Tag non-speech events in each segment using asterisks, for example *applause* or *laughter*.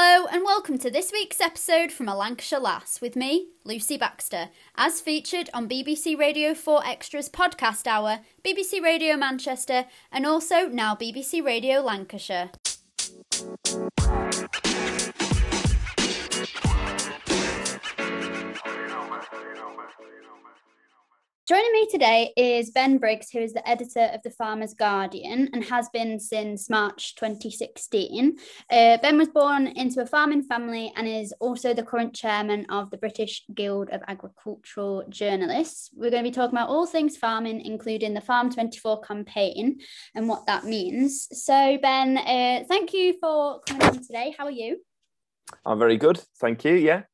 Hello, and welcome to this week's episode from A Lancashire Lass with me, Lucy Baxter, as featured on BBC Radio 4 Extras Podcast Hour, BBC Radio Manchester, and also now BBC Radio Lancashire. Joining me today is Ben Briggs, who is the editor of the Farmers Guardian and has been since March 2016. Uh, ben was born into a farming family and is also the current chairman of the British Guild of Agricultural Journalists. We're going to be talking about all things farming, including the Farm 24 campaign and what that means. So, Ben, uh, thank you for coming on today. How are you? I'm very good. Thank you. Yeah.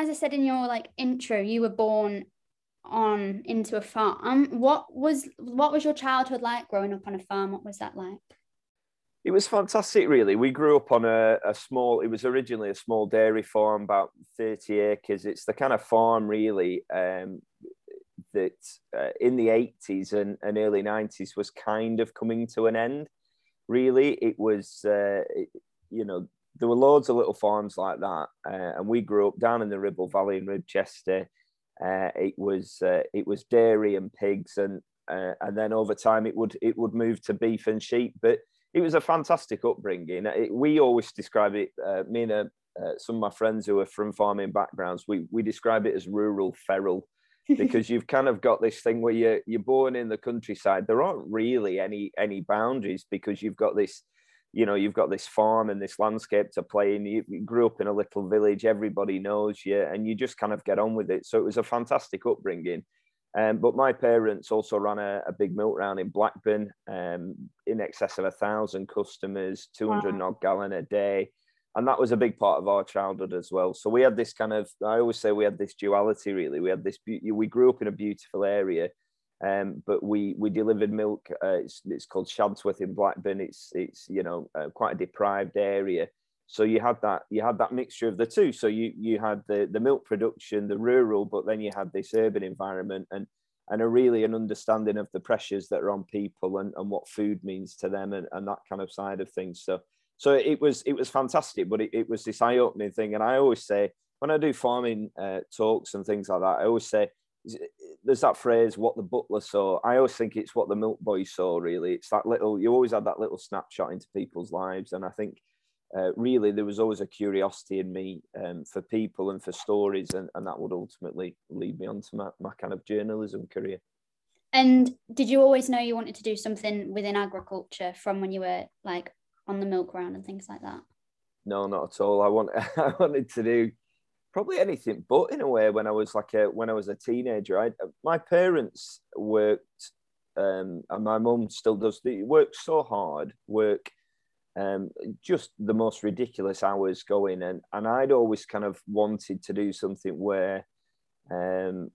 As I said in your like intro, you were born on into a farm. What was what was your childhood like growing up on a farm? What was that like? It was fantastic, really. We grew up on a, a small. It was originally a small dairy farm, about thirty acres. It's the kind of farm, really, um, that uh, in the eighties and, and early nineties was kind of coming to an end. Really, it was. Uh, it, you know, there were loads of little farms like that, uh, and we grew up down in the Ribble Valley in Ribchester. Uh, it was uh, it was dairy and pigs, and uh, and then over time it would it would move to beef and sheep. But it was a fantastic upbringing. It, we always describe it. Uh, me and uh, some of my friends who are from farming backgrounds, we we describe it as rural feral. *laughs* because you've kind of got this thing where you're you're born in the countryside. There aren't really any any boundaries because you've got this you know you've got this farm and this landscape to play in you, grew up in a little village everybody knows you and you just kind of get on with it. So it was a fantastic upbringing. Um, but my parents also ran a, a big milk round in blackburn um, in excess of a thousand customers 200 wow. odd gallon a day. And that was a big part of our childhood as well. So we had this kind of i always say we had this duality really. We had this we grew up in a beautiful area um, but we we delivered milk. Uh, it's, it's called Shadsworth in Blackburn. It's it's you know uh, quite a deprived area. So you had that you had that mixture of the two. So you you had the the milk production, the rural, but then you had this urban environment and and a really an understanding of the pressures that are on people and, and what food means to them and, and that kind of side of things. So so it was it was fantastic, but it, it was this eye opening thing. And I always say when I do farming uh, talks and things like that, I always say there's that phrase what the butler saw. I always think it's what the milk boy saw really. It's that little you always had that little snapshot into people's lives and i think uh, really there was always a curiosity in me um, for people and for stories and, and that would ultimately lead me on to my, my kind of journalism career. And did you always know you wanted to do something within agriculture from when you were like on the milk round and things like that? No not at all. I want *laughs* i wanted to do probably anything but in a way when I was like a when I was a teenager. I my parents worked um, and my mum still does the work so hard, work um, just the most ridiculous hours going and and I'd always kind of wanted to do something where um,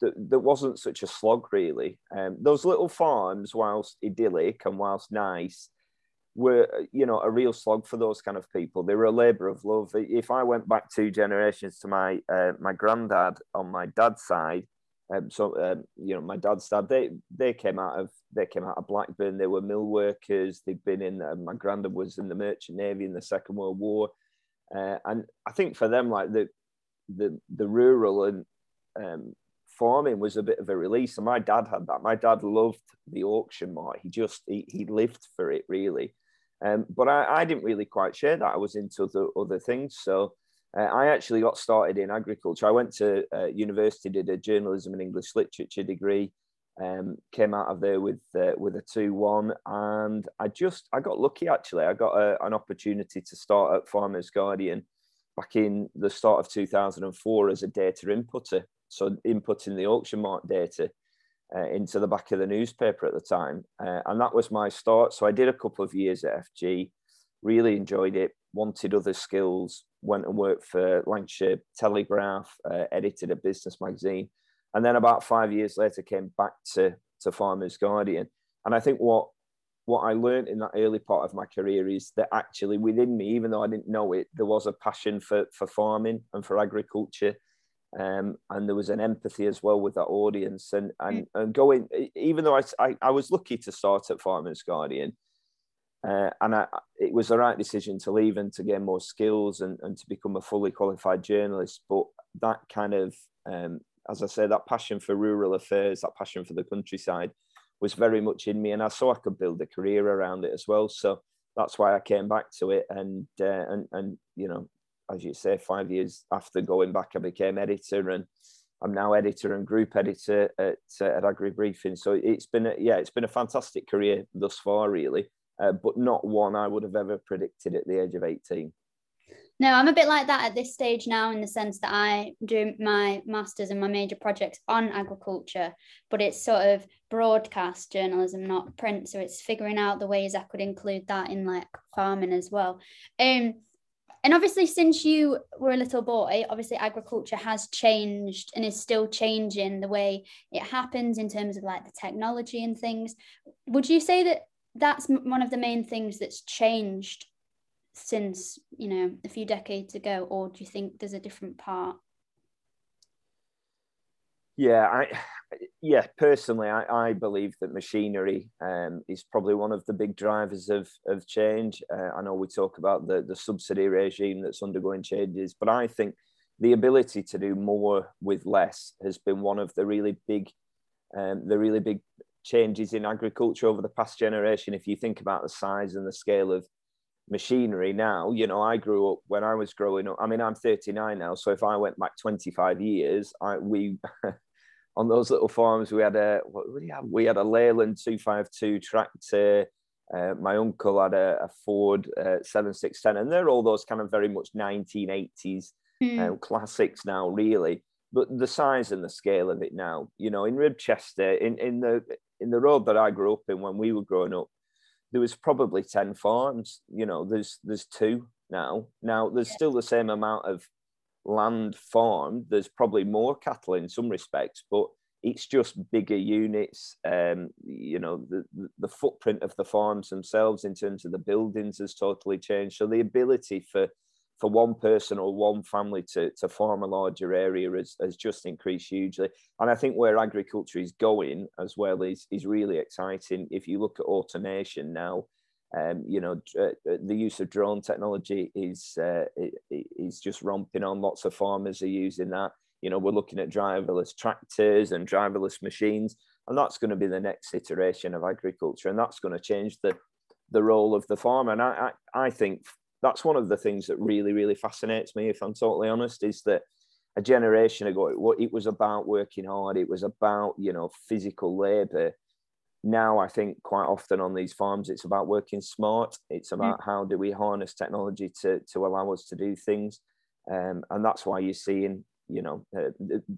that, that wasn't such a slog really. Um, those little farms, whilst idyllic and whilst nice, were you know a real slog for those kind of people. They were a labour of love. If I went back two generations to my uh, my granddad on my dad's side, um, so um, you know my dad's dad, they they came out of they came out of Blackburn. They were mill workers. They'd been in. Uh, my granddad was in the Merchant Navy in the Second World War, uh, and I think for them like the the the rural and um, farming was a bit of a release. And my dad had that. My dad loved the auction mart. He just he, he lived for it really. Um, but I, I, didn't really quite share that. I was into other, other things. So uh, I actually got started in agriculture. I went to uh, university, did a journalism and English literature degree, um, came out of there with uh, with a two one, and I just I got lucky actually. I got a, an opportunity to start at Farmers Guardian back in the start of 2004 as a data inputter. So inputting the auction mart data uh, into the back of the newspaper at the time. Uh, and that was my start. So I did a couple of years at FG, really enjoyed it, wanted other skills, went and worked for Lancashire Telegraph, uh, edited a business magazine. And then about five years later, came back to, to Farmers Guardian. And I think what what I learned in that early part of my career is that actually within me, even though I didn't know it, there was a passion for, for farming and for agriculture um, and there was an empathy as well with that audience and and, mm. and going even though I, I, I was lucky to start at farmers guardian Uh, and I, it was the right decision to leave and to gain more skills and, and to become a fully qualified journalist. But that kind of, um, as I say, that passion for rural affairs, that passion for the countryside was very much in me. And I saw I could build a career around it as well. So that's why I came back to it. And, uh, and, and, you know, as you say, five years after going back, I became editor and I'm now editor and group editor at, uh, at Agri Briefing. So it's been, a, yeah, it's been a fantastic career thus far, really uh, but not one I would have ever predicted at the age of 18. No, I'm a bit like that at this stage now in the sense that I do my masters and my major projects on agriculture, but it's sort of broadcast journalism, not print. So it's figuring out the ways I could include that in like farming as well. Um, and obviously, since you were a little boy, obviously agriculture has changed and is still changing the way it happens in terms of like the technology and things. Would you say that that's one of the main things that's changed since you know a few decades ago or do you think there's a different part yeah i *sighs* yeah personally i, I believe that machinery um, is probably one of the big drivers of of change uh, i know we talk about the the subsidy regime that's undergoing changes but i think the ability to do more with less has been one of the really big um, the really big changes in agriculture over the past generation. If you think about the size and the scale of machinery now, you know, I grew up when I was growing up. I mean, I'm 39 now, so if I went back 25 years, I we *laughs* on those little farms we had a what did we have? We had a Leyland 252 tractor. Uh, my uncle had a, a Ford uh, 7610, and they're all those kind of very much 1980s mm. uh, classics now, really but the size and the scale of it now, you know, in Ribchester, in, in the in the road that I grew up in when we were growing up, there was probably 10 farms. You know, there's there's two now. Now there's still the same amount of land farmed. There's probably more cattle in some respects, but it's just bigger units. Um, you know, the, the footprint of the farms themselves in terms of the buildings has totally changed. So the ability for for one person or one family to, to farm a larger area has, has just increased hugely. And I think where agriculture is going as well is, is really exciting. If you look at automation now, um, you know, uh, uh, the use of drone technology is, uh, is just romping on. Lots of farmers are using that. You know, we're looking at driverless tractors and driverless machines, and that's going to be the next iteration of agriculture, and that's going to change the the role of the farmer. And I, I, I think that's one of the things that really, really fascinates me, if I'm totally honest, is that a generation ago, it, it was about working hard, it was about, you know, physical labor. Now, I think quite often on these farms, it's about working smart. It's mm. about how do we harness technology to, to allow us to do things. Um, and that's why you're seeing, you know, uh,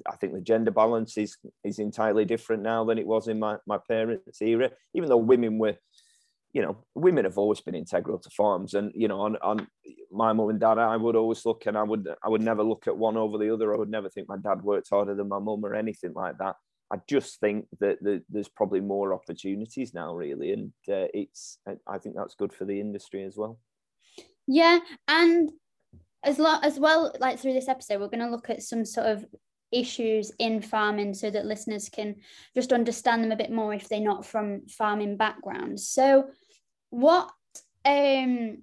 I think the gender balance is, is entirely different now than it was in my, my parents' era, even though women were you know, women have always been integral to farms, and you know, on, on my mum and dad, I would always look, and I would I would never look at one over the other. I would never think my dad worked harder than my mum or anything like that. I just think that the, there's probably more opportunities now, really, and uh, it's I think that's good for the industry as well. Yeah, and as lo- as well, like through this episode, we're going to look at some sort of issues in farming so that listeners can just understand them a bit more if they're not from farming backgrounds. So, what um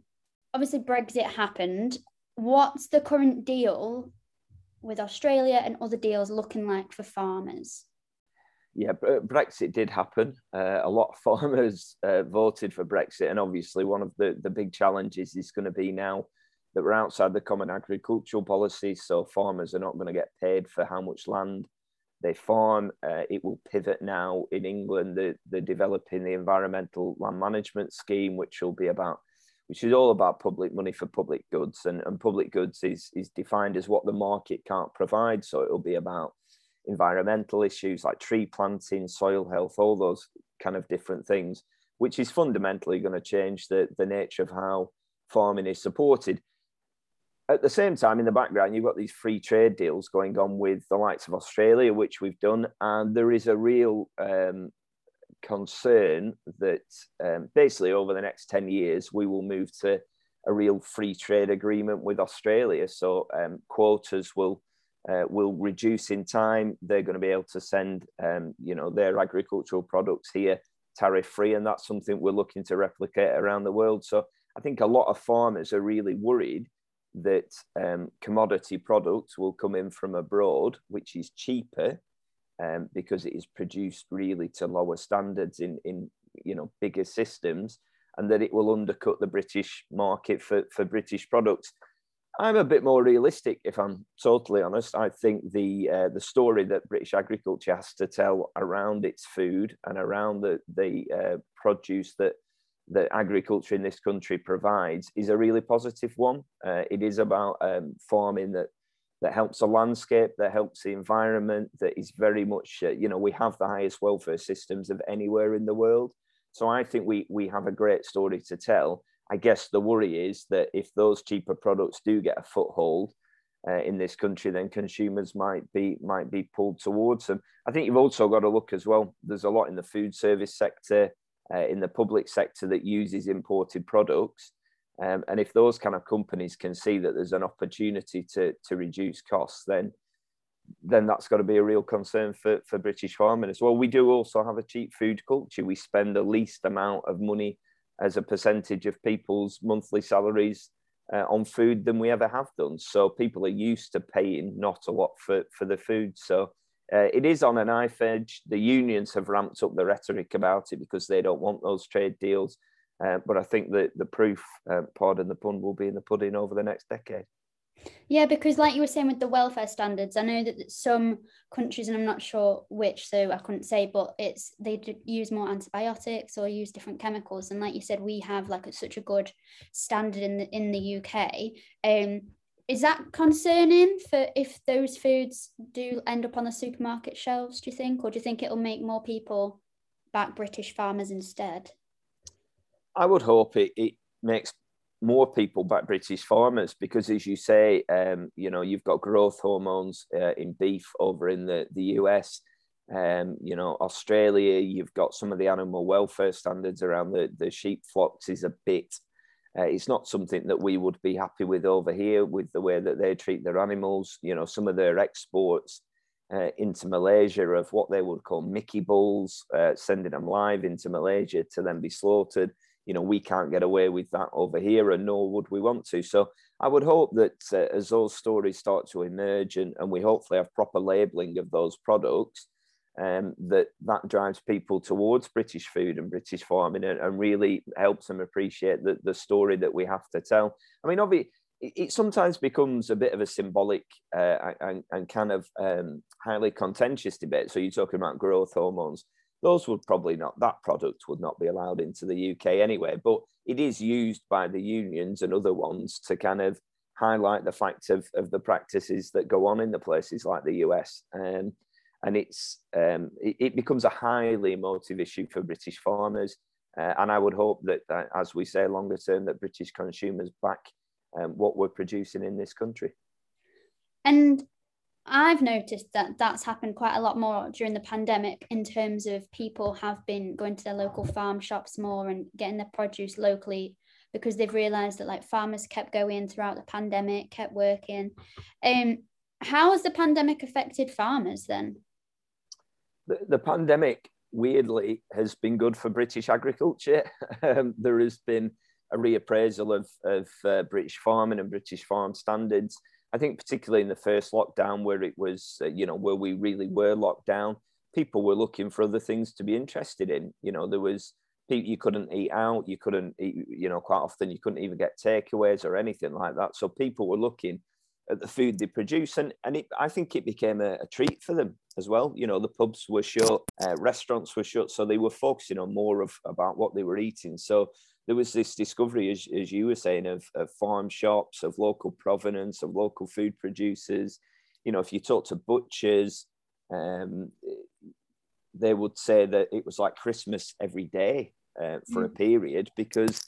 obviously Brexit happened. What's the current deal with Australia and other deals looking like for farmers? Yeah, Brexit did happen. Uh, a lot of *laughs* farmers uh, voted for Brexit, and obviously, one of the, the big challenges is going to be now that we're outside the common agricultural policy. So farmers are not going to get paid for how much land they farm. Uh, it will pivot now in England. They're, they're, developing the environmental land management scheme, which will be about, which is all about public money for public goods. And, and public goods is, is defined as what the market can't provide. So it'll be about environmental issues like tree planting, soil health, all those kind of different things, which is fundamentally going to change the, the nature of how farming is supported at the same time, in the background, you've got these free trade deals going on with the likes of Australia, which we've done, and there is a real um, concern that um, basically over the next 10 years, we will move to a real free trade agreement with Australia. So um, quotas will uh, will reduce in time. They're going to be able to send, um, you know, their agricultural products here tariff free, and that's something we're looking to replicate around the world. So I think a lot of farmers are really worried that um, commodity products will come in from abroad, which is cheaper um, because it is produced really to lower standards in, in you know bigger systems, and that it will undercut the British market for, for British products. I'm a bit more realistic, if I'm totally honest. I think the uh, the story that British agriculture has to tell around its food and around the the uh, produce that that agriculture in this country provides is a really positive one. Uh, it is about um, farming that that helps the landscape, that helps the environment, that is very much uh, you know we have the highest welfare systems of anywhere in the world. So I think we we have a great story to tell I guess the worry is that if those cheaper products do get a foothold uh, in this country, then consumers might be might be pulled towards them. I think you've also got to look as well. There's a lot in the food service sector, uh, in the public sector that uses imported products, um, and if those kind of companies can see that there's an opportunity to to reduce costs, then then that's got to be a real concern for, for British farming as well. We do also have a cheap food culture. We spend the least amount of money as a percentage of people's monthly salaries uh, on food than we ever have done. So people are used to paying not a lot for, for the food. So uh, it is on a knife edge. The unions have ramped up the rhetoric about it because they don't want those trade deals. Uh, but I think that the proof, uh, pardon the pun, will be in the pudding over the next decade. Yeah, because like you were saying with the welfare standards, I know that some countries, and I'm not sure which, so I couldn't say, but it's they use more antibiotics or use different chemicals. And like you said, we have like a, such a good standard in the in the UK. Um, is that concerning for if those foods do end up on the supermarket shelves? Do you think, or do you think it'll make more people back British farmers instead? I would hope it, it makes more people back British farmers because, as you say, um, you know, you've got growth hormones uh, in beef over in the, the US. Um, you know, Australia, you've got some of the animal welfare standards around the, the sheep flocks is a bit, uh, it's not something that we would be happy with over here with the way that they treat their animals. You know, some of their exports uh, into Malaysia of what they would call Mickey bulls, uh, sending them live into Malaysia to then be slaughtered you know we can't get away with that over here and nor would we want to so i would hope that uh, as those stories start to emerge and, and we hopefully have proper labeling of those products um, that that drives people towards british food and british farming and, and really helps them appreciate the, the story that we have to tell i mean obviously it sometimes becomes a bit of a symbolic uh, and, and, kind of um, highly contentious debate. So you're talking about growth hormones those would probably not that product would not be allowed into the UK anyway. But it is used by the unions and other ones to kind of highlight the fact of, of the practices that go on in the places like the US. Um, and it's um, it, it, becomes a highly emotive issue for British farmers. Uh, and I would hope that, uh, as we say, longer term, that British consumers back um, what we're producing in this country. And I've noticed that that's happened quite a lot more during the pandemic in terms of people have been going to their local farm shops more and getting their produce locally because they've realized that like farmers kept going throughout the pandemic, kept working. Um, how has the pandemic affected farmers then? The, the pandemic, weirdly, has been good for British agriculture. *laughs* um, there has been a reappraisal of, of uh, British farming and British farm standards I think particularly in the first lockdown, where it was, uh, you know, where we really were locked down, people were looking for other things to be interested in. You know, there was you couldn't eat out, you couldn't eat, you know, quite often you couldn't even get takeaways or anything like that. So people were looking at the food they produce, and and it, I think it became a, a, treat for them as well. You know, the pubs were shut, uh, restaurants were shut, so they were focusing on more of about what they were eating. So there was this discovery, as, as you were saying, of, of farm shops, of local provenance, of local food producers. You know, if you talk to butchers, um, they would say that it was like Christmas every day uh, for mm. a period because,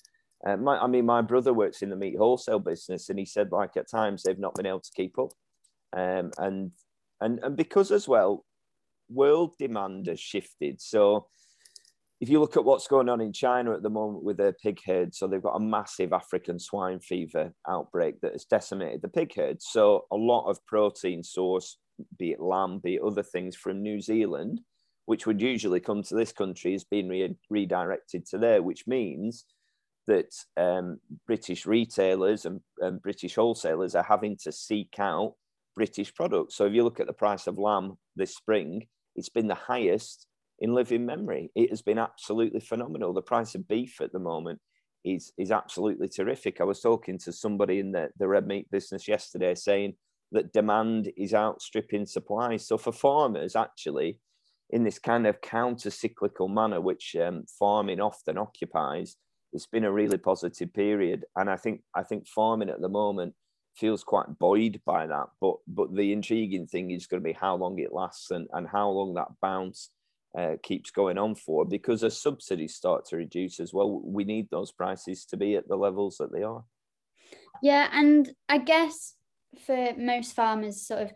uh, my, I mean, my brother works in the meat wholesale business, and he said like at times they've not been able to keep up, um, and and and because as well, world demand has shifted. So if you look at what's going on in China at the moment with their pig herd, so they've got a massive African swine fever outbreak that has decimated the pig herd. So a lot of protein source, be it lamb, be it other things from New Zealand, which would usually come to this country, is being re- redirected to there, which means that um, British retailers and, and, British wholesalers are having to seek out British products. So if you look at the price of lamb this spring, it's been the highest in living memory. It has been absolutely phenomenal. The price of beef at the moment is is absolutely terrific. I was talking to somebody in the, the red meat business yesterday saying that demand is outstripping supply. So for farmers, actually, in this kind of counter cyclical manner, which um, farming often occupies, it's been a really positive period. And I think I think farming at the moment feels quite buoyed by that. But but the intriguing thing is going to be how long it lasts and, and how long that bounce uh, keeps going on for because as subsidies start to reduce as well, we need those prices to be at the levels that they are. Yeah, and I guess for most farmers, sort of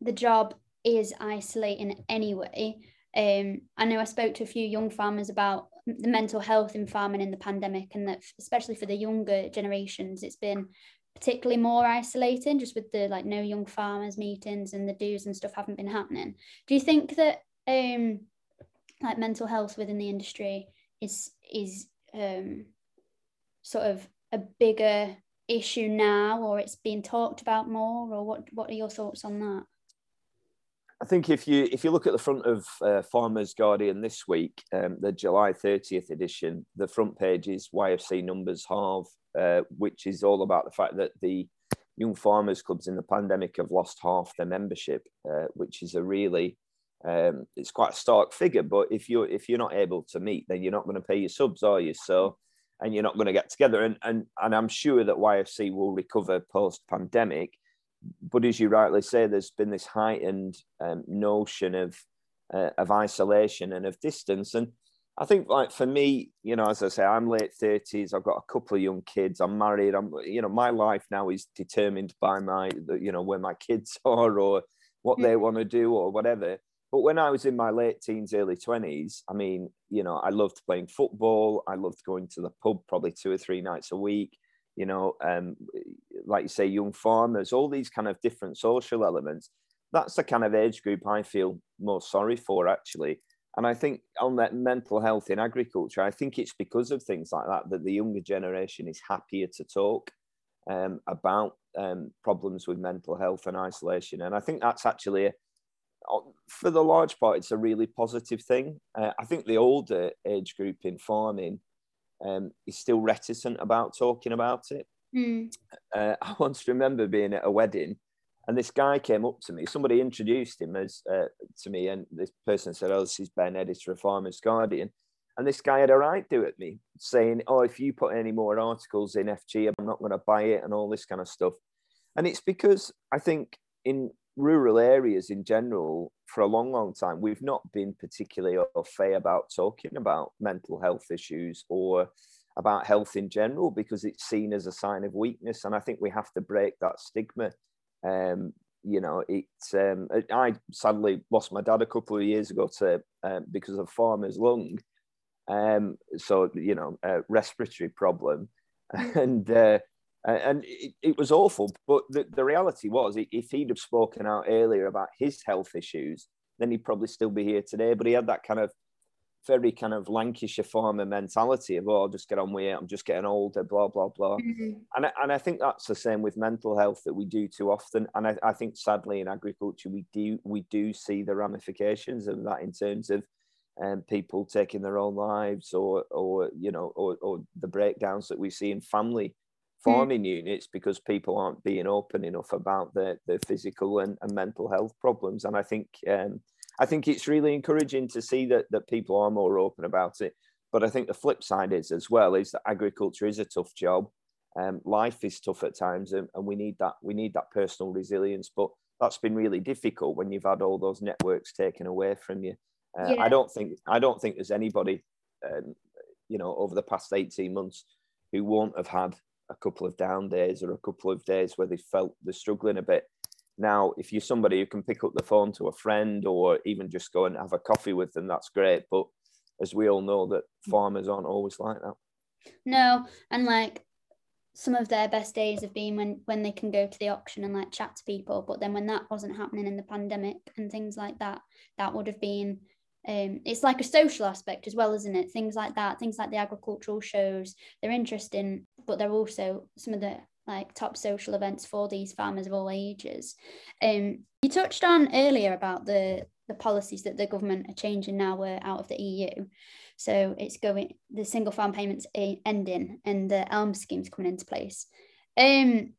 the job is isolating anyway. Um, I know I spoke to a few young farmers about the mental health in farming in the pandemic, and that especially for the younger generations, it's been particularly more isolating, just with the like no young farmers meetings and the do's and stuff haven't been happening. Do you think that um, like mental health within the industry is is um, sort of a bigger issue now or it's being talked about more or what what are your thoughts on that? I think if you if you look at the front of uh, Farmers Guardian this week, um, the July 30th edition, the front page is YFC numbers halve, uh, which is all about the fact that the young farmers clubs in the pandemic have lost half their membership, uh, which is a really um, it's quite a stark figure. But if you're if you're not able to meet, then you're not going to pay your subs, are you? So, and you're not going to get together. And and and I'm sure that YFC will recover post pandemic. But as you rightly say, there's been this heightened um, notion of uh, of isolation and of distance. And I think, like for me, you know, as I say, I'm late thirties. I've got a couple of young kids. I'm married. I'm, you know, my life now is determined by my, you know, where my kids *laughs* are or what they want to do or whatever. But when I was in my late teens, early 20s, I mean, you know, I loved playing football. I loved going to the pub probably two or three nights a week. You know, um, like you say, young farmers, all these kind of different social elements. That's the kind of age group I feel most sorry for, actually. And I think on that mental health in agriculture, I think it's because of things like that that the younger generation is happier to talk um, about um, problems with mental health and isolation. And I think that's actually a, for the large part, it's a really positive thing. Uh, I think the older age group in farming um, is still reticent about talking about it. Mm. Uh, *laughs* I once remember being at a wedding, and this guy came up to me. Somebody introduced him as uh, to me, and this person said, "Oh, this is Ben, editor of Farmers Guardian." And this guy had a right to at me, saying, "Oh, if you put any more articles in FG, I'm not going to buy it," and all this kind of stuff. And it's because I think in rural areas in general, for a long, long time, we've not been particularly au fait about talking about mental health issues or about health in general because it's seen as a sign of weakness. And I think we have to break that stigma. Um, you know, it's um, I sadly lost my dad a couple of years ago to um, because of farmer's lung. Um, so you know, a respiratory problem, *laughs* and uh, and it, it, was awful. But the, the reality was, if he'd have spoken out earlier about his health issues, then he'd probably still be here today. But he had that kind of very kind of Lancashire farmer mentality of, oh, I'll just get on with it. I'm just getting older, blah, blah, blah. Mm-hmm. And, I, and I think that's the same with mental health that we do too often. And I, I think sadly in agriculture, we do, we do see the ramifications of that in terms of um, people taking their own lives or, or you know, or, or the breakdowns that we see in family. Farming mm. units because people aren't being open enough about their, their physical and, and mental health problems. And I think um, I think it's really encouraging to see that that people are more open about it. But I think the flip side is as well is that agriculture is a tough job. Um, life is tough at times, and, and we need that we need that personal resilience. But that's been really difficult when you've had all those networks taken away from you. Uh, yeah. I don't think I don't think there's anybody, um, you know, over the past eighteen months who won't have had a couple of down days or a couple of days where they felt they're struggling a bit. Now, if you're somebody who can pick up the phone to a friend or even just go and have a coffee with them, that's great. But as we all know, that hmm. farmers aren't always like that. No, and like some of their best days have been when when they can go to the auction and like chat to people. But then when that wasn't happening in the pandemic and things like that, that would have been um, it's like a social aspect as well, isn't it? Things like that, things like the agricultural shows, they're interesting, but they're also some of the like top social events for these farmers of all ages. Um, you touched on earlier about the the policies that the government are changing now we're out of the EU. So it's going the single farm payments ending and the ELM schemes coming into place, um,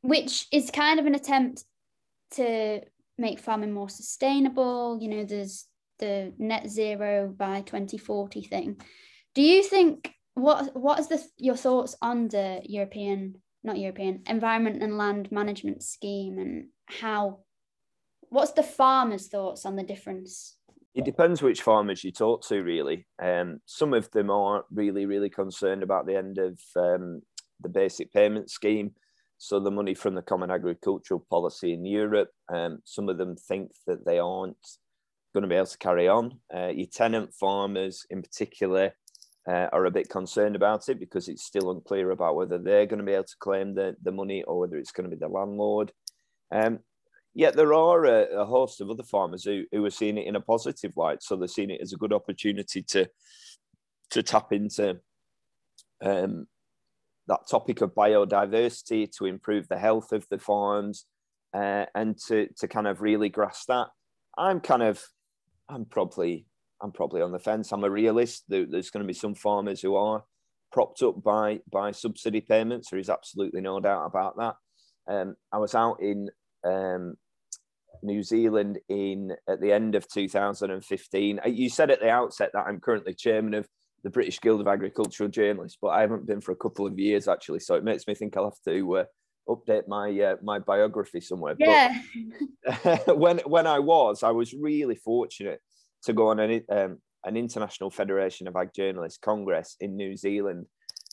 which is kind of an attempt to make farming more sustainable. You know, there's the net zero by 2040 thing. Do you think what what is the your thoughts on the European not European environment and land management scheme and how what's the farmers' thoughts on the difference? It depends which farmers you talk to, really. Um, some of them are really, really concerned about the end of um, the basic payment scheme. So the money from the Common Agricultural Policy in Europe. Um, some of them think that they aren't going to be able to carry on. Uh, your tenant farmers, in particular, uh, are a bit concerned about it because it's still unclear about whether they're going to be able to claim the, the money or whether it's going to be the landlord. Um, yet there are a, a, host of other farmers who, who are seeing it in a positive light. So they're seeing it as a good opportunity to to tap into um, that topic of biodiversity, to improve the health of the farms, uh, and to to kind of really grasp that. I'm kind of I'm probably I'm probably on the fence. I'm a realist. There's going to be some farmers who are propped up by by subsidy payments. There is absolutely no doubt about that. Um, I was out in um, New Zealand in at the end of 2015. Uh, you said at the outset that I'm currently chairman of the British Guild of Agricultural Journalists, but I haven't been for a couple of years actually. So it makes me think I'll have to uh, update my uh, my biography somewhere. Yeah. But *laughs* when when I was, I was really fortunate to go on an um, an international federation of ag journalists congress in New Zealand,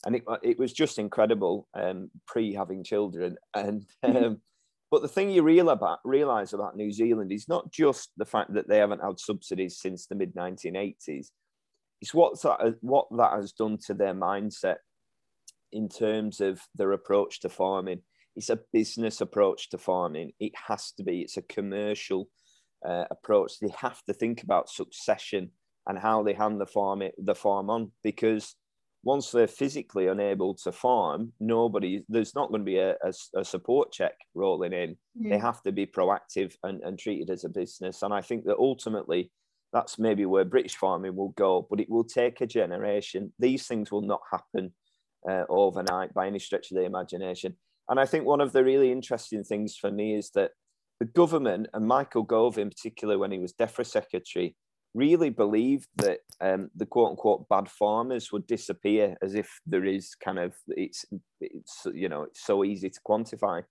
and it it was just incredible. Um, pre having children, and um, but the thing you real about, realize about New Zealand is not just the fact that they haven't had subsidies since the mid 1980s. It's what that, what that has done to their mindset in terms of their approach to farming. It's a business approach to farming. It has to be. It's a commercial uh, approach, they have to think about succession and how they hand the farm it, the farm on because once they're physically unable to farm, nobody there's not going to be a, a, a support check rolling in. Mm. They have to be proactive and, and treated as a business. And I think that ultimately that's maybe where British farming will go, but it will take a generation. These things will not happen uh, overnight by any stretch of the imagination. And I think one of the really interesting things for me is that the government and Michael Gove in particular, when he was DEFRA secretary, really believed that um, the quote unquote bad farmers would disappear as if there is kind of it's it's you know it's so easy to quantify.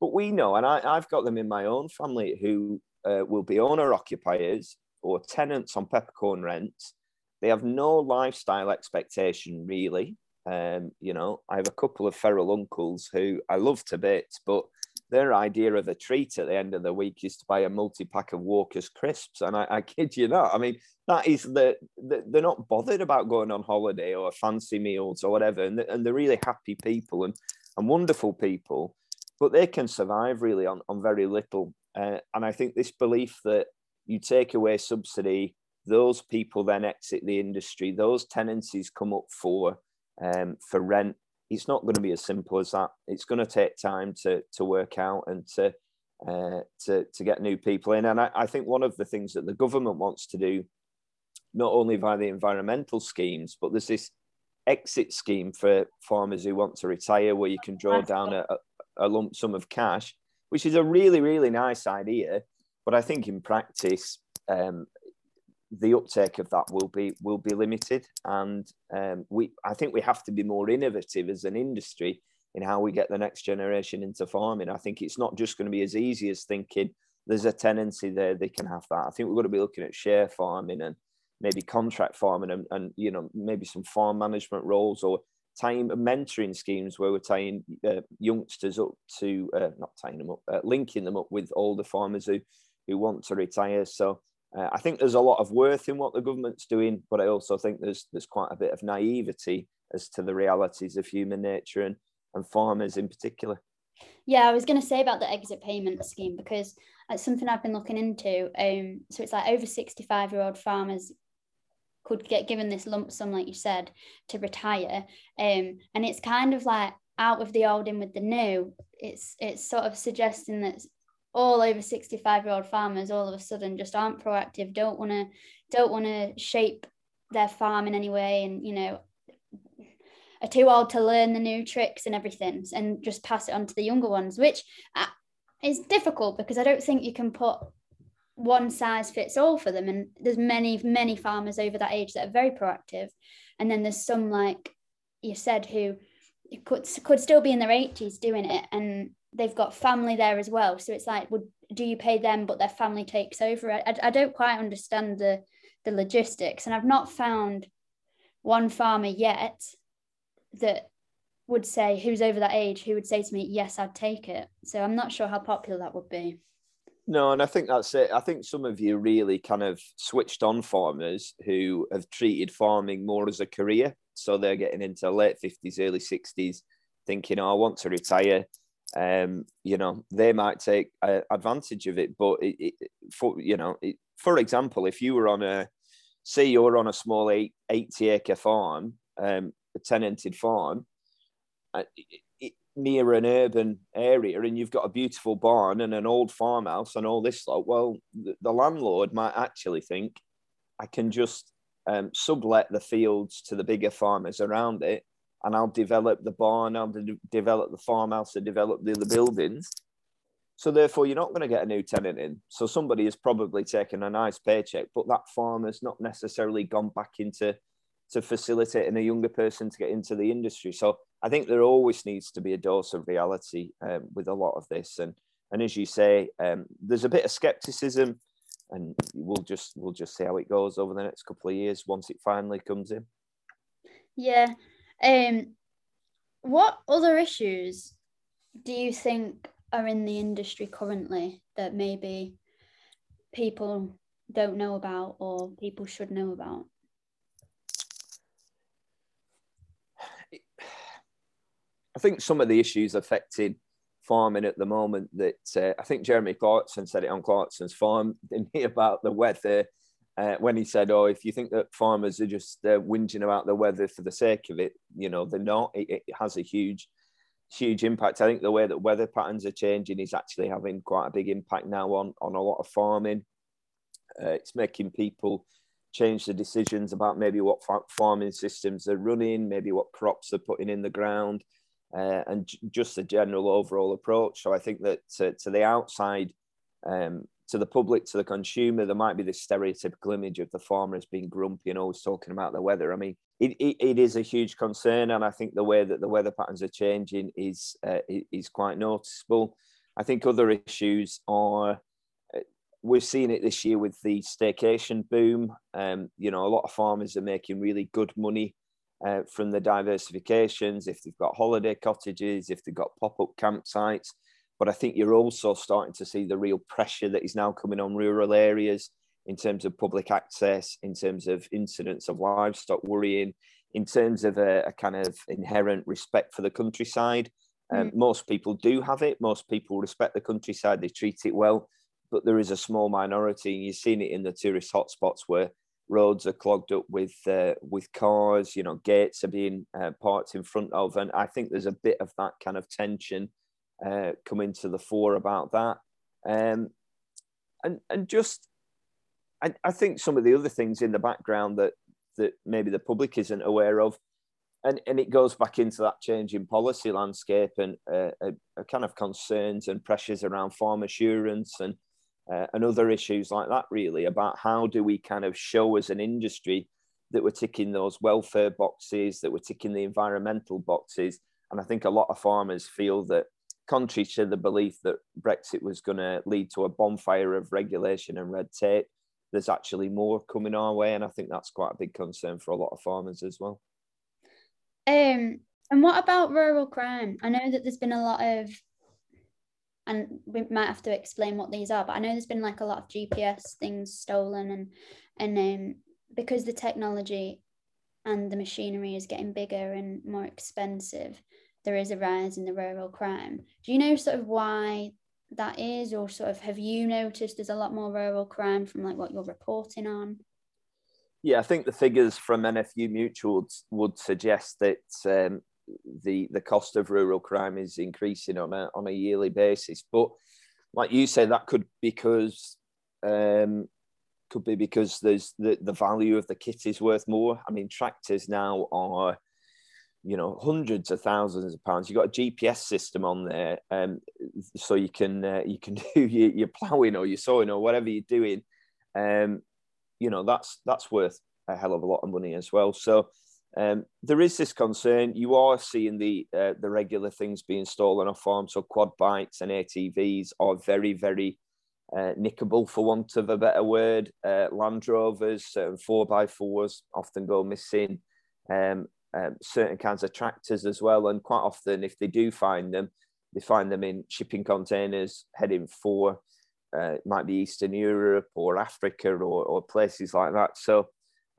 But we know, and I, I've got them in my own family who uh, will be owner occupiers or tenants on peppercorn rents. They have no lifestyle expectation really. Um, you know, I have a couple of feral uncles who I love to bits, but their idea of a treat at the end of the week is to buy a multi pack of Walker's crisps. And I, I kid you not. I mean, that is the, the, they're not bothered about going on holiday or fancy meals or whatever. And, and they're really happy people and, and wonderful people, but they can survive really on, on very little. Uh, and I think this belief that you take away subsidy, those people then exit the industry, those tenancies come up for um, for rent it's not going to be as simple as that. It's going to take time to to work out and to uh, to to get new people in. And I, I think one of the things that the government wants to do, not only via the environmental schemes, but there's this exit scheme for farmers who want to retire, where you can draw down a, a lump sum of cash, which is a really really nice idea. But I think in practice, um, the uptake of that will be will be limited, and um, we I think we have to be more innovative as an industry in how we get the next generation into farming. I think it's not just going to be as easy as thinking there's a tenancy there they can have that. I think we've got to be looking at share farming and maybe contract farming and, and you know maybe some farm management roles or time mentoring schemes where we're tying uh, youngsters up to uh, not tying them up, uh, linking them up with older farmers who who want to retire. So uh, I think there's a lot of worth in what the government's doing, but I also think there's there's quite a bit of naivety as to the realities of human nature and, and farmers in particular. Yeah, I was going to say about the exit payment scheme because It's something I've been looking into. Um, so it's like over 65 year old farmers could get given this lump sum, like you said, to retire. Um, and it's kind of like out with the old in with the new. It's it's sort of suggesting that all over 65 year old farmers all of a sudden just aren't proactive, don't want to don't want to shape their farm in any way, and you know are too old to learn the new tricks and everything, and just pass it on to the younger ones, which uh, is difficult because I don't think you can put one size fits all for them. And there's many, many farmers over that age that are very proactive. And then there's some, like you said, who could, could still be in their 80s doing it. And they've got family there as well. So it's like, would do you pay them, but their family takes over? I, I don't quite understand the, the logistics. And I've not found one farmer yet that would say who's over that age who would say to me yes i'd take it so i'm not sure how popular that would be no, and I think that's it. I think some of you really kind of switched on farmers who have treated farming more as a career. So they're getting into late 50s, early 60s, thinking, oh, I want to retire. Um, you know, they might take uh, advantage of it. But, it, it, for, you know, it, for example, if you were on a, say you were on a small eight, 80 acre farm, um, a tenanted farm, uh, near an urban area and you've got a beautiful barn and an old farmhouse and all this lot, well, the, the landlord might actually think I can just um, sublet the fields to the bigger farmers around it and I'll develop the barn, I'll de- develop the farmhouse, I'll develop the other buildings. So therefore, you're not going to get a new tenant in. So somebody has probably taken a nice paycheck, but that farmer's not necessarily gone back into to facilitating a younger person to get into the industry. So I think there always needs to be a dose of reality um, with a lot of this, and and as you say, um, there's a bit of skepticism, and we'll just we'll just see how it goes over the next couple of years once it finally comes in. Yeah. Um, what other issues do you think are in the industry currently that maybe people don't know about or people should know about? I think some of the issues affecting farming at the moment that uh, I think Jeremy Clarkson said it on Clarkson's farm, didn't he, *laughs* about the weather uh, when he said, "Oh, if you think that farmers are just uh, whinging about the weather for the sake of it, you know, they're not. It, it, has a huge, huge impact. I think the way that weather patterns are changing is actually having quite a big impact now on on a lot of farming. Uh, it's making people change the decisions about maybe what farming systems they're running, maybe what crops they're putting in the ground uh, and j- just the general overall approach. So I think that to, to the outside, um, to the public, to the consumer, there might be this stereotypical image of the farmer as being grumpy and always talking about the weather. I mean, it, it, it is a huge concern, and I think the way that the weather patterns are changing is uh, is quite noticeable. I think other issues are uh, we've seen it this year with the staycation boom. Um, you know, a lot of farmers are making really good money uh, from the diversifications, if they've got holiday cottages, if they've got pop up campsites. But I think you're also starting to see the real pressure that is now coming on rural areas in terms of public access, in terms of incidents of livestock worrying, in terms of a, a kind of inherent respect for the countryside. Um, mm. Most people do have it. Most people respect the countryside. They treat it well. But there is a small minority, and you've seen it in the tourist hotspots where roads are clogged up with uh, with cars. You know, gates are being uh, parked in front of, and I think there's a bit of that kind of tension uh, coming to the fore about that. Um, and and just, I, I think some of the other things in the background that that maybe the public isn't aware of. And, and it goes back into that changing policy landscape and uh, a, a kind of concerns and pressures around farm assurance and uh, and other issues like that, really, about how do we kind of show as an industry that we're ticking those welfare boxes, that we're ticking the environmental boxes. And I think a lot of farmers feel that, contrary to the belief that Brexit was going to lead to a bonfire of regulation and red tape, there's actually more coming our way. And I think that's quite a big concern for a lot of farmers as well. Um, and what about rural crime? I know that there's been a lot of and we might have to explain what these are but i know there's been like a lot of gps things stolen and and um, because the technology and the machinery is getting bigger and more expensive there is a rise in the rural crime do you know sort of why that is, or sort of have you noticed there's a lot more rural crime from like what you're reporting on? Yeah, I think the figures from NFU Mutual would, suggest that um, the the cost of rural crime is increasing on a on a yearly basis. But like you say, that could because um, could be because there's the, the value of the kit is worth more. I mean, tractors now are you know hundreds of thousands of pounds. You've got a GPS system on there, um, so you can uh, you can *laughs* do your, your ploughing or your sowing or whatever you're doing. Um, you know that's that's worth a hell of a lot of money as well. So um, there is this concern. You are seeing the uh, the regular things being stolen off farm. So quad bikes and ATVs are very very uh, nickable, for want of a better word. Uh, Land Rovers, four by fours often go missing. Um, um, certain kinds of tractors as well, and quite often, if they do find them, they find them in shipping containers heading for uh, it might be Eastern Europe or Africa or, or places like that. So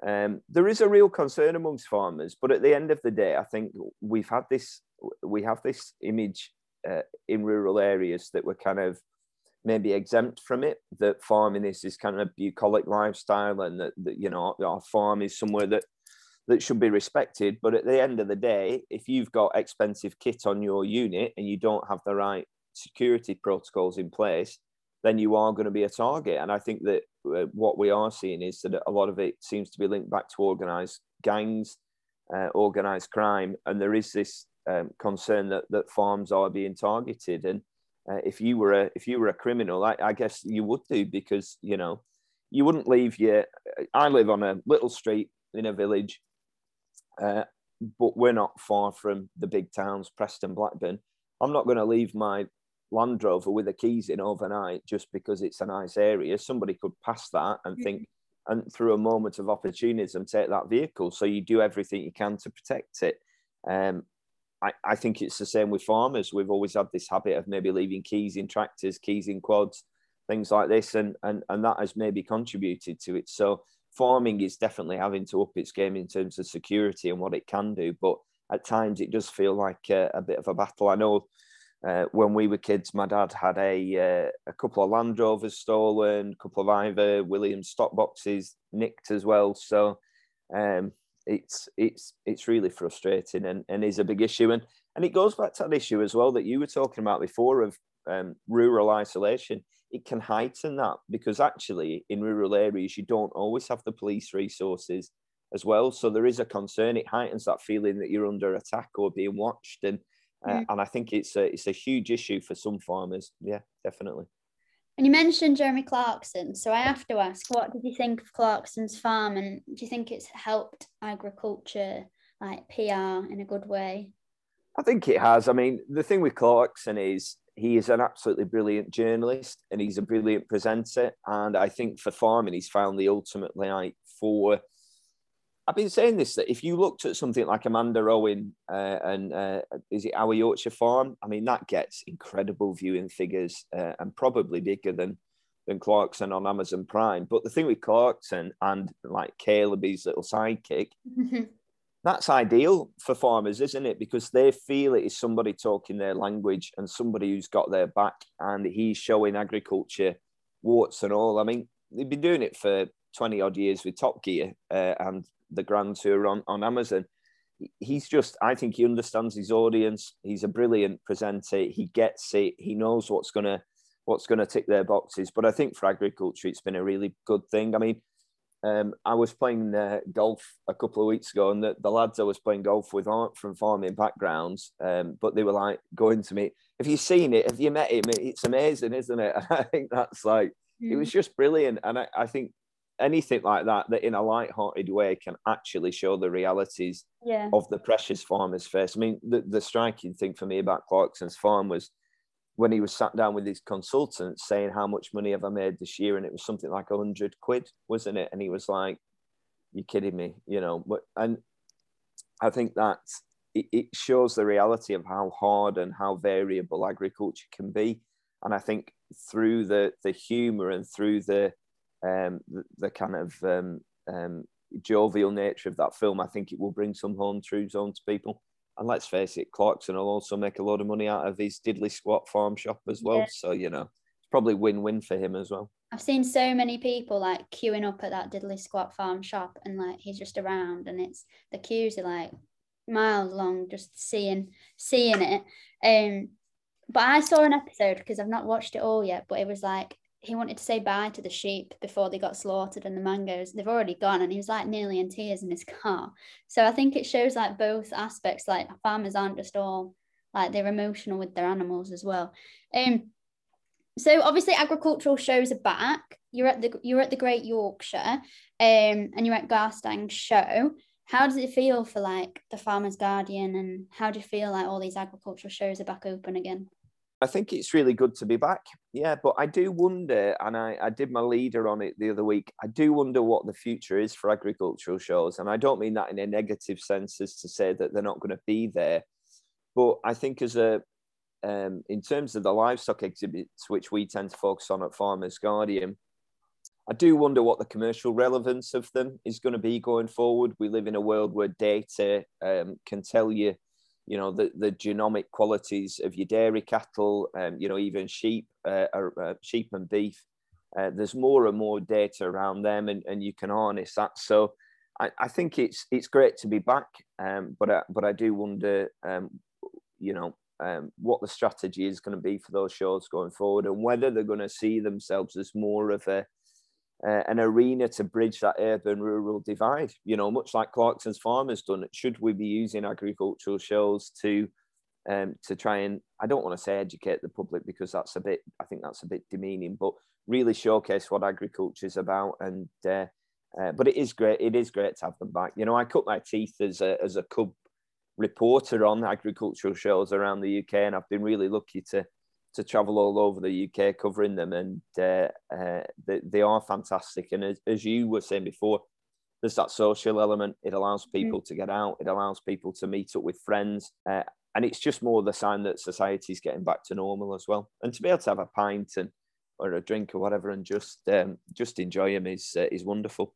um, there is a real concern amongst farmers, but at the end of the day, I think we've had this we have this image uh, in rural areas that we're kind of maybe exempt from it. That farming is this kind of bucolic lifestyle, and that, that you know our farm is somewhere that that should be respected. But at the end of the day, if you've got expensive kit on your unit and you don't have the right security protocols in place, then you are going to be a target. And I think that uh, what we are seeing is that a lot of it seems to be linked back to organized gangs, uh, organized crime, and there is this um, concern that that farms are being targeted. And uh, if you were a if you were a criminal, I, I, guess you would do because you know you wouldn't leave your. I live on a little street in a village, uh, but we're not far from the big towns, Preston, Blackburn. I'm not going to leave my Land Rover with the keys in overnight just because it's a nice area. Somebody could pass that and mm-hmm. think, and through a moment of opportunism, take that vehicle. So you do everything you can to protect it. Um, I, I think it's the same with farmers. We've always had this habit of maybe leaving keys in tractors, keys in quads, things like this, and and and that has maybe contributed to it. So farming is definitely having to up its game in terms of security and what it can do, but at times it does feel like a, a bit of a battle. I know uh, when we were kids, my dad had a uh, a couple of Land Rovers stolen, a couple of Ifor Williams stock boxes nicked as well. So um, it's it's it's really frustrating and, and is a big issue. And and it goes back to that issue as well that you were talking about before of um, rural isolation. It can heighten that because actually in rural areas you don't always have the police resources as well. So there is a concern. It heightens that feeling that you're under attack or being watched and uh, mm. and I think it's a it's a huge issue for some farmers. Yeah, definitely. And you mentioned Jeremy Clarkson, so I have to ask, what did you think of Clarkson's farm, and do you think it's helped agriculture, like PR, in a good way? I think it has. I mean, the thing with Clarkson is he is an absolutely brilliant journalist and he's a brilliant presenter. And I think for farming, he's found the ultimate like for I've been saying this that if you looked at something like Amanda Owen uh, and uh, is it Our Yorkshire Farm? I mean, that gets incredible viewing figures uh, and probably bigger than than Clarkson on Amazon Prime. But the thing with Clarkson and like Kaleb, his little sidekick, that's ideal for farmers, isn't it? Because they feel it is somebody talking their language and somebody who's got their back, and he's showing agriculture warts and all. I mean, they've been doing it for 20 odd years with Top Gear uh, and the Grand Tour on, on Amazon. He's just, I think he understands his audience. He's a brilliant presenter. He gets it. He knows what's gonna what's gonna tick their boxes. But I think for agriculture, it's been a really good thing. I mean, um, I was playing uh, golf a couple of weeks ago, and the, the, lads I was playing golf with aren't from farming backgrounds, um, but they were like going to me, "Have you seen it? Have you met him? It's amazing, isn't it?" *laughs* And I think that's like mm. it was hmm. just brilliant, and I, I think anything like that that in a light-hearted way can actually show the realities yeah. of the precious farmer's face. I mean, the, the striking thing for me about Clarkson's farm was when he was sat down with his consultant saying how much money have I made this year, and it was something like a hundred quid, wasn't it? And he was like, "You're kidding me," you know. But and I think that it, shows the reality of how hard and how variable agriculture can be. And I think through the the humour and through the um, the, the, kind of um, um, jovial nature of that film, I think it will bring some home truths on to people. And let's face it, Clarkson will also make a lot of money out of his diddly squat farm shop as well. Yeah. So you know, it's probably win-win for him as well. I've seen so many people like queuing up at that diddly squat farm shop, and like he's just around, and it's the queues are like miles long, just seeing seeing it. Um, but I saw an episode because I've not watched it all yet, but it was like he wanted to say bye to the sheep before they got slaughtered and the mangoes. They've already gone and he was like nearly in tears in his *laughs* car. So i think it shows like both aspects like farmers aren't just all like they're emotional with their animals as well. Um so obviously agricultural shows are back. You're at the you're at the great yorkshire um and you're at garstang show. How does it feel for like the farmers guardian and how do you feel like all these agricultural shows are back open again I think it's really good to be back. Yeah, but I do wonder, and I, I did my leader on it the other week. I do wonder what the future is for agricultural shows. And I don't mean that in a negative sense as to say that they're not going to be there. But I think as a um, in terms of the livestock exhibits, which we tend to focus on at Farmers Guardian, I do wonder what the commercial relevance of them is going to be going forward. We live in a world where data um, can tell you you know the, the genomic qualities of your dairy cattle um, you know even sheep uh, uh, sheep and beef uh, there's more and more data around them and, and you can harness that. So I, I think it's it's great to be back um, but I, but I do wonder um, you know um, what the strategy is going to be for those shows going forward and whether they're going to see themselves as more of a uh, an arena to bridge that urban rural divide. You know, much like Clarkson's Farm has done. Should we be using agricultural shows to um, to try and I don't want to say educate the public because that's a bit I think that's a bit demeaning, but really showcase what agriculture is about. And uh, uh, but it is great. It is great to have them back. You know, I cut my teeth as a as a cub reporter on agricultural shows around the UK, and I've been really lucky to to travel all over the UK covering them, and uh, uh, they, they are fantastic. And as, as you were saying before, there's that social element. It allows mm-hmm. people mm. to get out. It allows people to meet up with friends, uh, and it's just more the sign that society's getting back to normal as well. And to be able to have a pint and or a drink or whatever, and just um, just enjoy them is uh, is wonderful.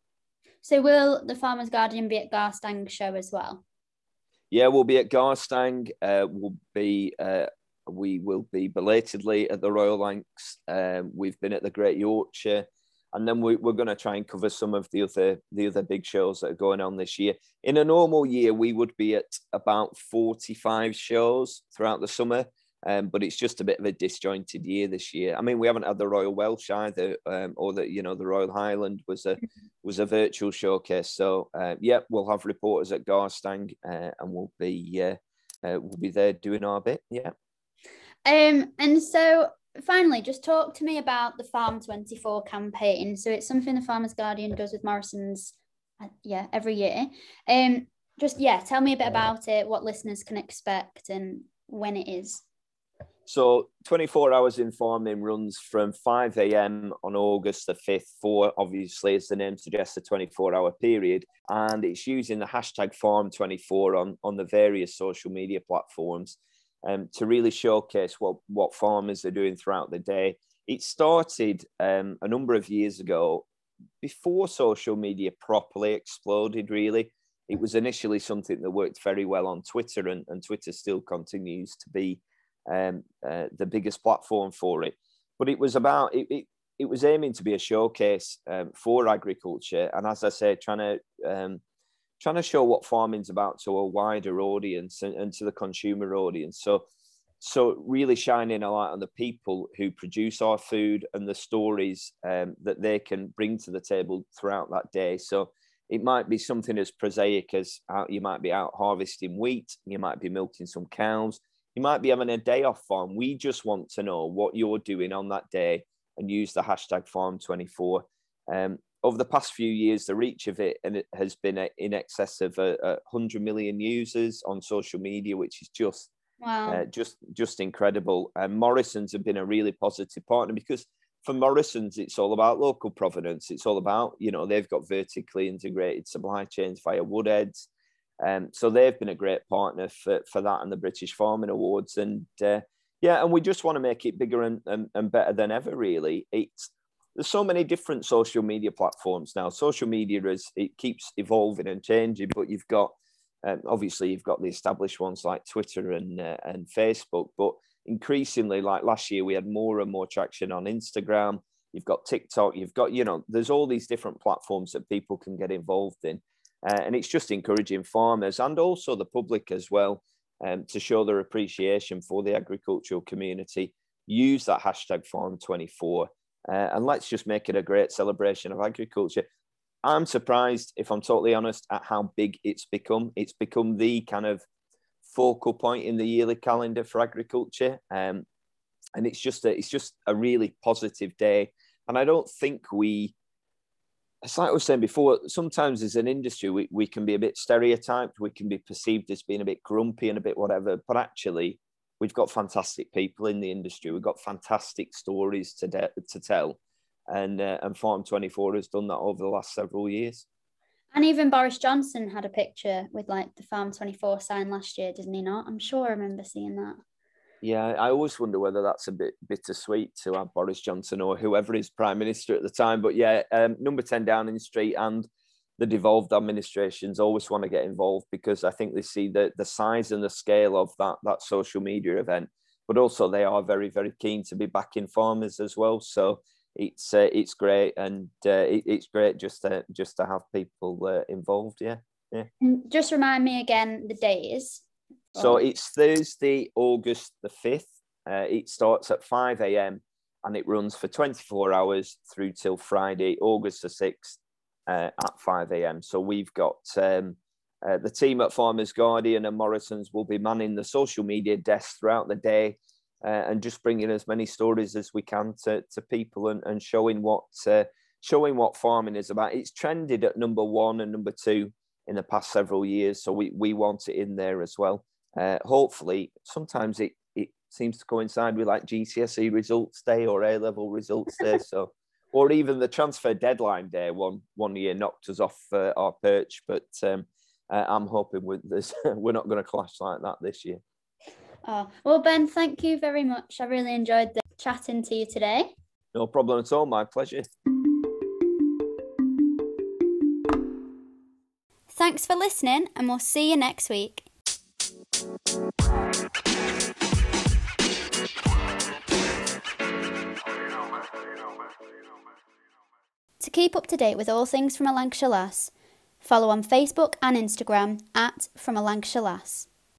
So, will the Farmers Guardian be at Garstang show as well? Yeah, we'll be at Garstang. Uh, we'll be uh, we will be belatedly at the Royal Lancs. Um, we've been at the Great Yorkshire, and then we, are going to try and cover some of the other the other big shows that are going on this year. In a normal year, we would be at about forty five shows throughout the summer. Um, but it's just a bit of a disjointed year this year. I mean, we haven't had the Royal Welsh either, um, or the you know the Royal Highland was a *laughs* was a virtual showcase. So uh, yeah, we'll have reporters at Garstang, uh, and we'll be uh, uh, we'll be there doing our bit. Yeah. Um, and so finally, just talk to me about the Farm 24 campaign. So it's something the Farmers Guardian does with Morrison's, uh, yeah, every year. Um, just yeah, tell me a bit about it, what listeners can expect, and when it is. So 24 hours in farming runs from 5 a.m. on August the 5th for obviously as the name suggests a 24 hour period and it's using the hashtag farm24 on on the various social media platforms um, to really showcase what, what farmers are doing throughout the day. It started um, a number of years ago before social media properly exploded, really. It was initially something that worked very well on Twitter, and, and Twitter still continues to be um, uh, the biggest platform for it. But it was about, it, it, it was aiming to be a showcase um, for agriculture. And as I said, trying to um, trying to show what farming's about to a wider audience and, and to the consumer audience. So, so really shining a light on the people who produce our food and the stories um, that they can bring to the table throughout that day. So it might be something as prosaic as out, you might be out harvesting wheat, you might be milking some cows, you might be having a day off farm. We just want to know what you're doing on that day and use the hashtag farm24. Um, over the past few years, the reach of it and it has been in excess of a, a hundred million users on social media, which is just wow. uh, just just incredible. And Morrison's have been a really positive partner because for Morrison's, it's all about local provenance. It's all about you know they've got vertically integrated supply chains via Woodheads, um, so they've been a great partner for for that and the British Farming Awards. And uh, yeah, and we just want to make it bigger and, and, and better than ever. Really, it's there's so many different social media platforms now. Social media is it keeps evolving and changing, but you've got Um, obviously, you've got the established ones like Twitter and uh, and Facebook, but increasingly, like last year, we had more and more traction on Instagram. You've got TikTok. You've got you know, there's all these different platforms that people can get involved in, uh, and it's just encouraging farmers and also the public as well um, to show their appreciation for the agricultural community. Use that hashtag Farm24, uh, and let's just make it a great celebration of agriculture. I'm surprised, if I'm totally honest, at how big it's become. It's become the kind of focal point in the yearly calendar for agriculture, um, and it's just a, it's just a really positive day. And I don't think we, it's like I was saying before, sometimes as an industry we, we can be a bit stereotyped, we can be perceived as being a bit grumpy and a bit whatever, but actually we've got fantastic people in the industry. We've got fantastic stories to de- to tell and uh, and Farm 24 has done that over the last several years. And even Boris Johnson had a picture with like the Farm 24 sign last year, didn't he not? I'm sure I remember seeing that. Yeah, I always wonder whether that's a bit bittersweet to have Boris Johnson or whoever is prime minister at the time. But yeah, um, number 10 Downing Street and the devolved administrations always want to get involved because I think they see the, the size and the scale of that, that social media event, but also they are very, very keen to be backing farmers as well. So it's uh, it's great and uh, it, it's great just to just to have people uh, involved yeah yeah. Just remind me again the days so it's thursday august the 5th uh, it starts at 5 a.m and it runs for 24 hours through till friday august the 6th uh, at 5 a.m so we've got um, uh, the team at farmers guardian and morrison's will be manning the social media desk throughout the day uh, and just bringing as many stories as we can to, to people and, and showing what uh, showing what farming is about. It's trended at number one and number two in the past several years, so we, we want it in there as well. Uh, hopefully, sometimes it, it seems to coincide with like GCSE results day or A level results day, so or even the transfer deadline day one one year knocked us off uh, our perch, but um, uh, I'm hoping with this *laughs* we're not going to clash like that this year. Oh, well, Ben, thank you very much. I really enjoyed the chatting to you today. No problem at all. My pleasure. Thanks for listening, and we'll see you next week. To keep up to date with all things from a Lancashire Lass, follow on Facebook and Instagram at From a Lancashire Lass.